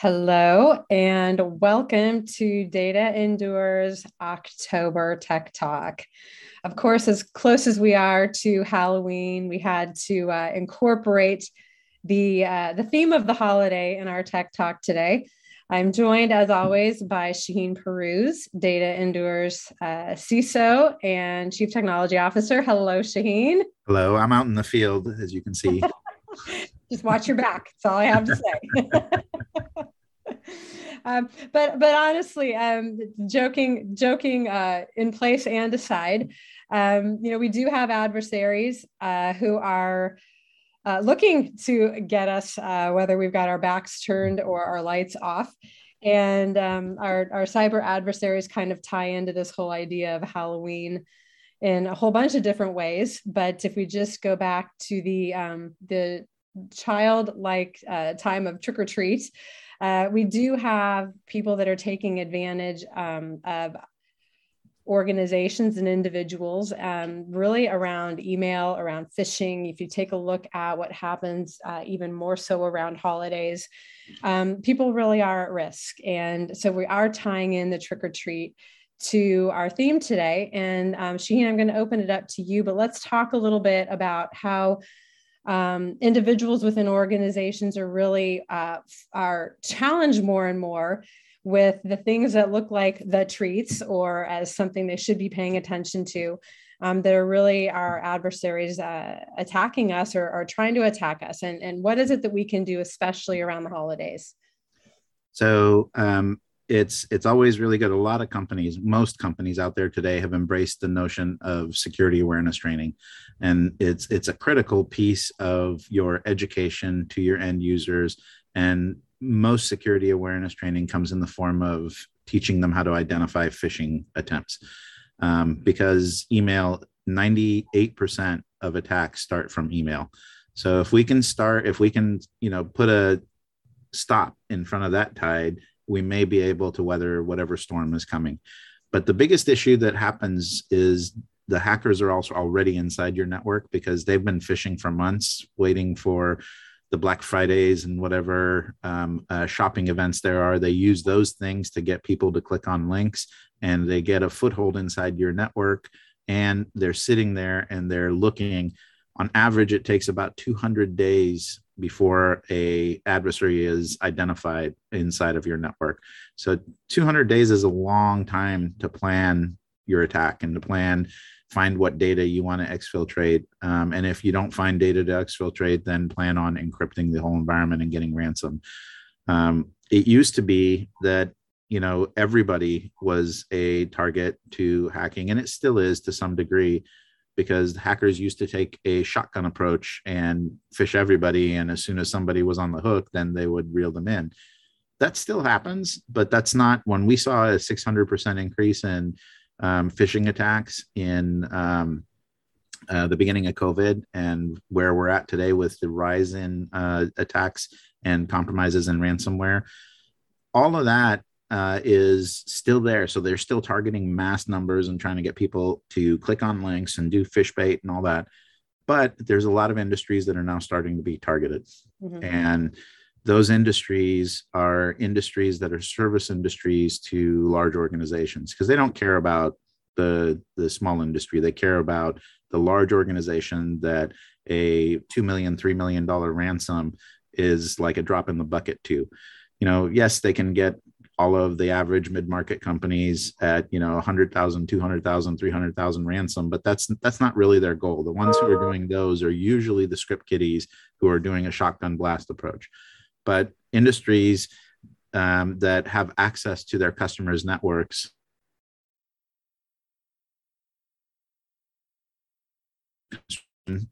Hello and welcome to Data Endures October Tech Talk. Of course, as close as we are to Halloween, we had to uh, incorporate the uh, the theme of the holiday in our Tech Talk today. I'm joined, as always, by Shahin Pirooz, Data Endures uh, CISO and Chief Technology Officer. Hello, Shaheen. Hello, I'm out in the field, as you can see. Just watch your back. That's all I have to say. um, but but honestly, um, joking joking uh, in place and aside, um, you know we do have adversaries uh, who are. Uh, looking to get us, uh, whether we've got our backs turned or our lights off. And um, our, our cyber adversaries kind of tie into this whole idea of Halloween in a whole bunch of different ways. But if we just go back to the um, the childlike uh, time of trick or treat, uh, we do have people that are taking advantage um, of organizations and individuals um, really around email around phishing. If you take a look at what happens uh, even more so around holidays um, people really are at risk. And so we are tying in the trick or treat to our theme today. And um, shahin i'm going to open it up to you but let's talk a little bit about how um, individuals within organizations are really uh, are challenged more and more with the things that look like the treats or as something they should be paying attention to um, that are really our adversaries uh, attacking us or, or trying to attack us. And, and what is it that we can do especially around the holidays? So um, it's it's always really good. A lot of companies most companies out there today have embraced the notion of security awareness training. And it's it's a critical piece of your education to your end users. And most security awareness training comes in the form of teaching them how to identify phishing attempts. Um, because email 98% of attacks start from email. So if we can start if we can you know put a stop in front of that tide we may be able to weather whatever storm is coming. But the biggest issue that happens is the hackers are also already inside your network because they've been phishing for months, waiting for the Black Fridays and whatever um, uh, shopping events there are. They use those things to get people to click on links and they get a foothold inside your network. And they're sitting there and they're looking. On average, it takes about 200 days before a adversary is identified inside of your network. So 200 days is a long time to plan your attack and to plan find what data you want to exfiltrate. Um, and if you don't find data to exfiltrate, then plan on encrypting the whole environment and getting ransom. Um, it used to be that you know everybody was a target to hacking, and it still is to some degree because hackers used to take a shotgun approach and fish everybody. And as soon as somebody was on the hook, then they would reel them in. That still happens, but that's not when we saw a 600% increase in um, phishing attacks in um, uh, the beginning of COVID and where we're at today with the rise in uh, attacks and compromises and ransomware. All of that uh, is still there. So they're still targeting mass numbers and trying to get people to click on links and do fish bait and all that. But there's a lot of industries that are now starting to be targeted. Mm-hmm. And those industries are industries that are service industries to large organizations because they don't care about the, the small industry. They care about the large organization that a $2 million, $3 million ransom is like a drop in the bucket to. You know, yes, they can get all of the average mid-market companies at you know 100000 200000 300000 ransom but that's that's not really their goal. The ones who are doing those are usually the script kiddies who are doing a shotgun blast approach. But industries um, that have access to their customers networks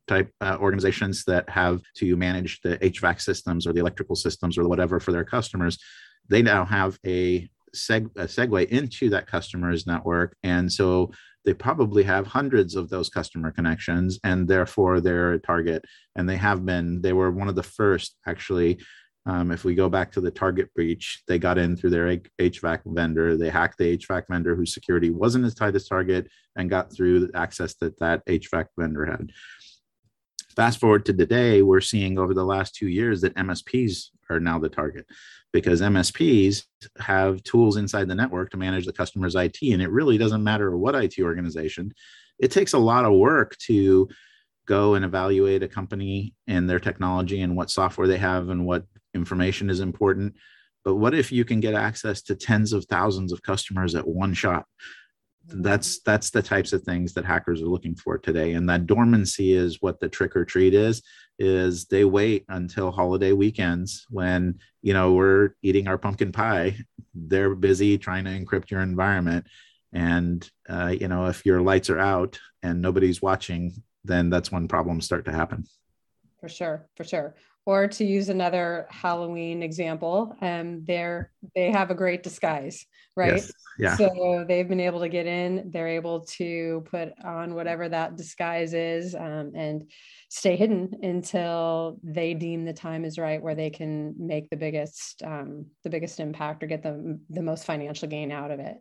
type uh, organizations that have to manage the HVAC systems or the electrical systems or whatever for their customers they now have a, seg- a segue into that customer's network. And so they probably have hundreds of those customer connections and therefore they're a target. And they have been, they were one of the first actually. Um, if we go back to the target breach, they got in through their HVAC vendor. They hacked the HVAC vendor whose security wasn't as tight as target and got through the access that that HVAC vendor had. Fast forward to today, we're seeing over the last two years that MSPs are now the target because MSPs have tools inside the network to manage the customer's IT. And it really doesn't matter what IT organization, it takes a lot of work to go and evaluate a company and their technology and what software they have and what information is important. But what if you can get access to tens of thousands of customers at one shot? That's that's the types of things that hackers are looking for today. And that dormancy is what the trick or treat is, is they wait until holiday weekends when you know we're eating our pumpkin pie. They're busy trying to encrypt your environment. And uh, you know, if your lights are out and nobody's watching, then that's when problems start to happen. For sure, for sure. Or to use another Halloween example, um, they're they have a great disguise, right? Yes. Yeah. So they've been able to get in. They're able to put on whatever that disguise is, um, and stay hidden until they deem the time is right, where they can make the biggest um, the biggest impact or get the the most financial gain out of it.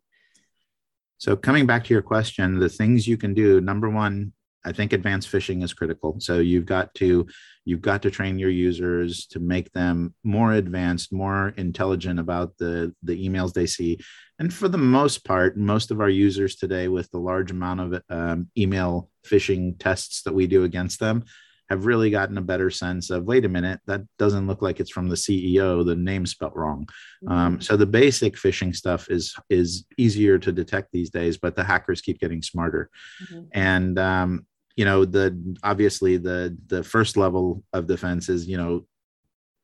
So coming back to your question, the things you can do. Number one, I think advanced phishing is critical. So you've got to you've got to train your users to make them more advanced, more intelligent about the the emails they see. And for the most part, most of our users today, with the large amount of um, email phishing tests that we do against them, have really gotten a better sense of wait a minute that doesn't look like it's from the ceo the name spelt wrong mm-hmm. um, so the basic phishing stuff is is easier to detect these days but the hackers keep getting smarter mm-hmm. and um, you know the obviously the the first level of defense is you know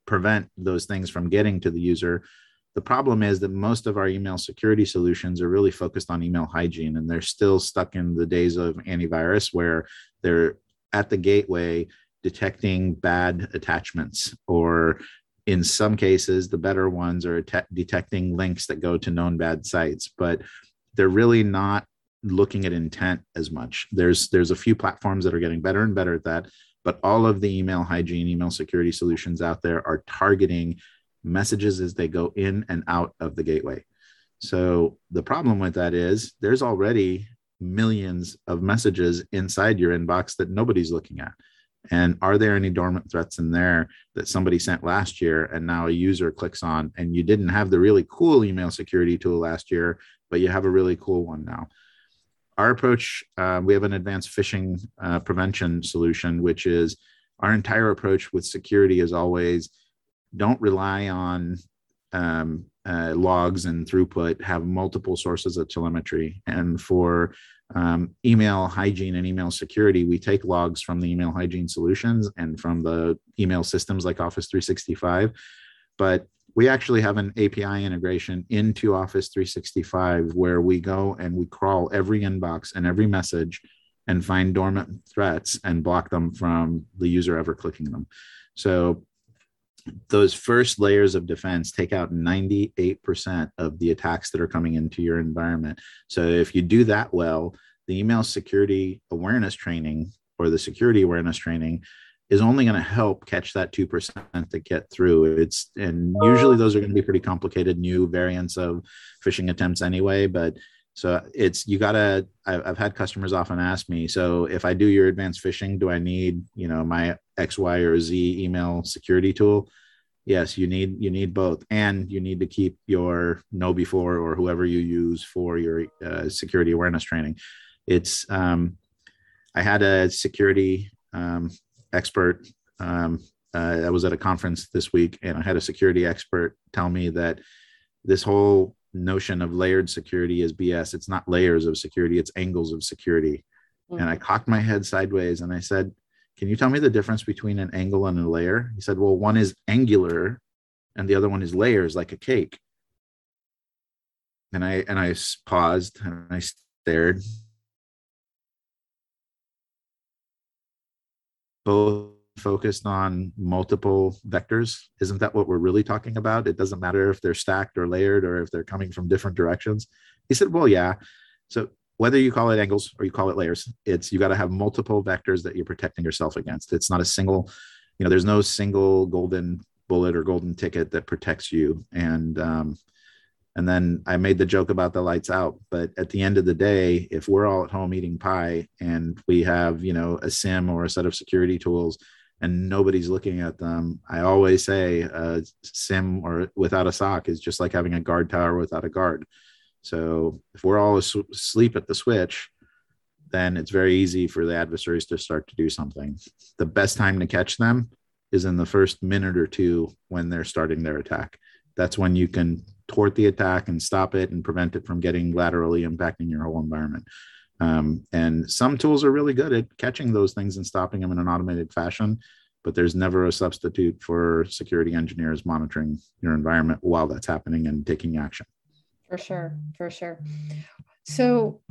prevent those things from getting to the user. The problem is that most of our email security solutions are really focused on email hygiene and they're still stuck in the days of antivirus where they're at the gateway detecting bad attachments or in some cases the better ones are te- detecting links that go to known bad sites. But they're really not looking at intent as much there's there's a few platforms that are getting better and better at that but all of the email hygiene email security solutions out there are targeting messages as they go in and out of the gateway so the problem with that is there's already millions of messages inside your inbox that nobody's looking at? And are there any dormant threats in there that somebody sent last year and now a user clicks on and you didn't have the really cool email security tool last year, but you have a really cool one now? Our approach, uh, we have an advanced phishing uh, prevention solution, which is our entire approach with security is always don't rely on um, uh, logs and throughput have multiple sources of telemetry. And for um, email hygiene and email security, we take logs from the email hygiene solutions and from the email systems like Office 365. But we actually have an API integration into Office 365 where we go and we crawl every inbox and every message and find dormant threats and block them from the user ever clicking them. So those first layers of defense take out 98% of the attacks that are coming into your environment. So if you do that well, the email security awareness training or the security awareness training is only going to help catch that 2% that get through. It's and usually those are going to be pretty complicated new variants of phishing attempts anyway, but so it's you gotta I've had customers often ask me so if i do your advanced phishing do i need you know my x y or z email security tool yes you need you need both and you need to keep your KnowBe4 or whoever you use for your uh, security awareness training it's um, i had a security um, expert um, uh, i was at a conference this week and i had a security expert tell me that this whole notion of layered security is BS. It's not layers of security, it's angles of security. Mm-hmm. And I cocked my head sideways and I said, Can you tell me the difference between an angle and a layer? He said, Well, one is angular and the other one is layers like a cake. And I and I paused and I stared. Both focused on multiple vectors. Isn't that what we're really talking about? It doesn't matter if they're stacked or layered or if they're coming from different directions. He said well yeah. So whether you call it angles or you call it layers it's you got to have multiple vectors that you're protecting yourself against. It's not a single you know there's no single golden bullet or golden ticket that protects you. And um, and then I made the joke about the lights out. But at the end of the day, if we're all at home eating pie and we have, you know, a SIEM or a set of security tools and nobody's looking at them. I always say a SIEM or without a SOC is just like having a guard tower without a guard. So if we're all asleep at the switch, then it's very easy for the adversaries to start to do something. The best time to catch them is in the first minute or two when they're starting their attack. That's when you can thwart the attack and stop it and prevent it from getting laterally impacting your whole environment. Um, and some tools are really good at catching those things and stopping them in an automated fashion, but there's never a substitute for security engineers monitoring your environment while that's happening and taking action. For sure, for sure. So,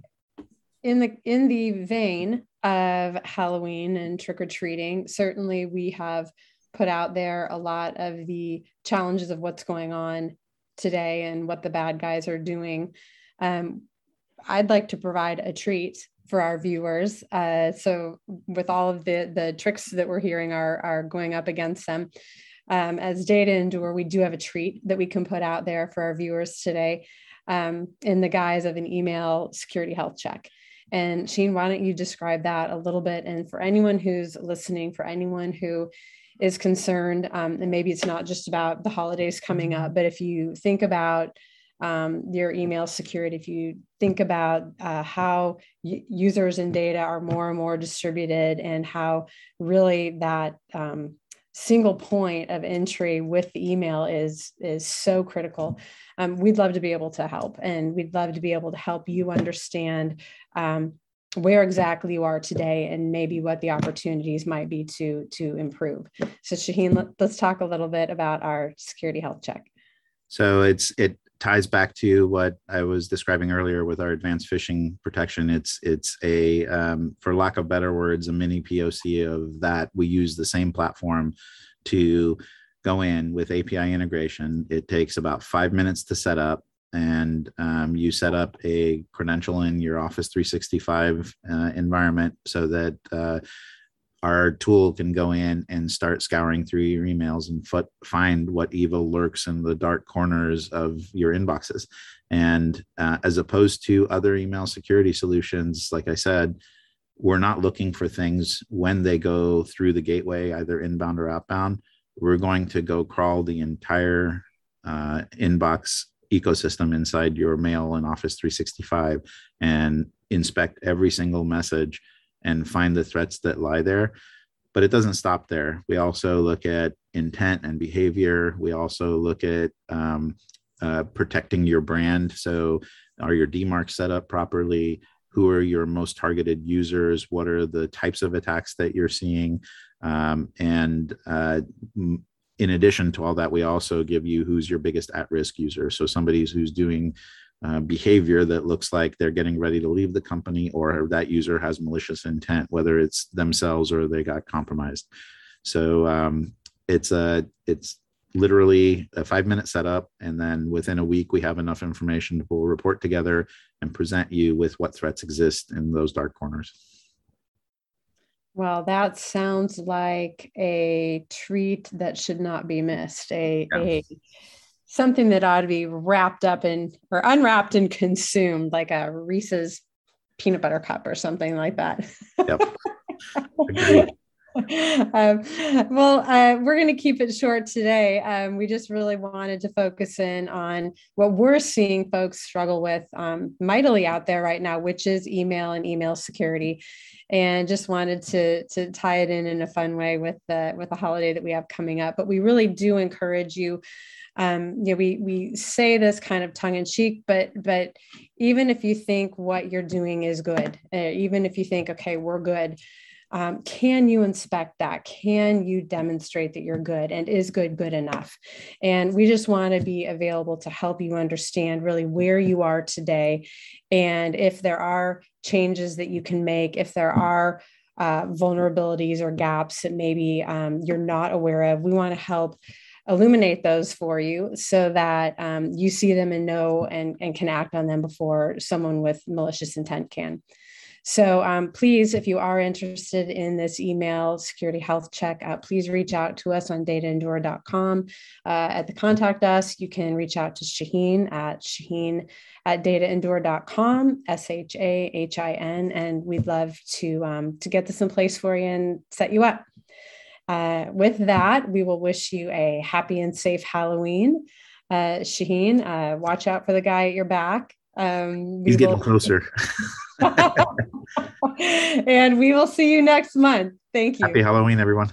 in the in the vein of Halloween and trick or treating, certainly we have put out there a lot of the challenges of what's going on today and what the bad guys are doing. Um, I'd like to provide a treat for our viewers. Uh, so with all of the the tricks that we're hearing are are going up against them. Um, as Data Endure, we do have a treat that we can put out there for our viewers today um, in the guise of an email security health check. And Sheen, why don't you describe that a little bit? And for anyone who's listening, for anyone who is concerned, um, and maybe it's not just about the holidays coming up, but if you think about um, your email security, if you think about uh, how y- users and data are more and more distributed and how really that um, single point of entry with the email is is so critical um, we'd love to be able to help and we'd love to be able to help you understand um, where exactly you are today and maybe what the opportunities might be to to improve so shahin let, let's talk a little bit about our security health check so it's it ties back to what I was describing earlier with our advanced phishing protection. It's it's a um, for lack of better words, a mini POC of that. We use the same platform to go in with API integration. It takes about five minutes to set up, and um, you set up a credential in your Office 365 uh, environment so that uh, our tool can go in and start scouring through your emails and f- find what evil lurks in the dark corners of your inboxes. And uh, as opposed to other email security solutions, like I said, we're not looking for things when they go through the gateway, either inbound or outbound. We're going to go crawl the entire uh, inbox ecosystem inside your mail and Office 365 and inspect every single message and find the threats that lie there. But it doesn't stop there. We also look at intent and behavior. We also look at um, uh, protecting your brand. So, are your DMARCs set up properly? Who are your most targeted users? What are the types of attacks that you're seeing? Um, and uh, in addition to all that, we also give you who's your biggest at risk user. So, somebody who's doing uh, behavior that looks like they're getting ready to leave the company or that user has malicious intent, whether it's themselves or they got compromised. So um, it's a it's literally a five minute setup, and then within a week we have enough information to pull a report together and present you with what threats exist in those dark corners. Well, that sounds like a treat that should not be missed. A, yeah. a something that ought to be wrapped up in or unwrapped and consumed like a Reese's peanut butter cup or something like that. Yep. um, well, uh, we're going to keep it short today. Um, we just really wanted to focus in on what we're seeing folks struggle with um, mightily out there right now, which is email and email security. And just wanted to to tie it in in a fun way with the with the holiday that we have coming up. But we really do encourage you um, you know, we we say this kind of tongue in cheek, but but even if you think what you're doing is good, uh, even if you think okay, we're good, um, can you inspect that? Can you demonstrate that you're good? And is good good enough? And we just want to be available to help you understand really where you are today, and if there are changes that you can make, if there are uh, vulnerabilities or gaps that maybe um, you're not aware of, we want to help illuminate those for you so that um, you see them and know and, and can act on them before someone with malicious intent can. So um, please, if you are interested in this email security health check, uh, please reach out to us on dataendure.com. Uh, at the contact us, you can reach out to Shahin at Shahin at dataendure.com, S H A H I N, and we'd love to, um, to get this in place for you and set you up. Uh, with that, we will wish you a happy and safe Halloween. Uh, Shahin, uh, watch out for the guy at your back. Um, He's will- getting closer. and we will see you next month. Thank you. Happy Halloween, everyone.